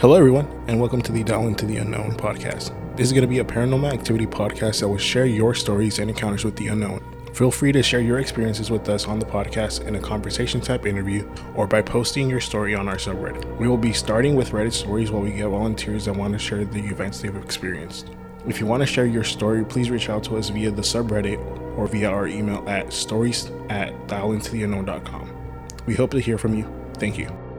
Hello, everyone, and welcome to the Dial Into the Unknown podcast. This is going to be a paranormal activity podcast that will share your stories and encounters with the unknown. Feel free to share your experiences with us on the podcast in a conversation type interview or by posting your story on our subreddit. We will be starting with Reddit stories while we get volunteers that want to share the events they've experienced. If you want to share your story, please reach out to us via the subreddit or via our email at stories at dialintotheunknown.com. We hope to hear from you. Thank you.